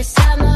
It's time.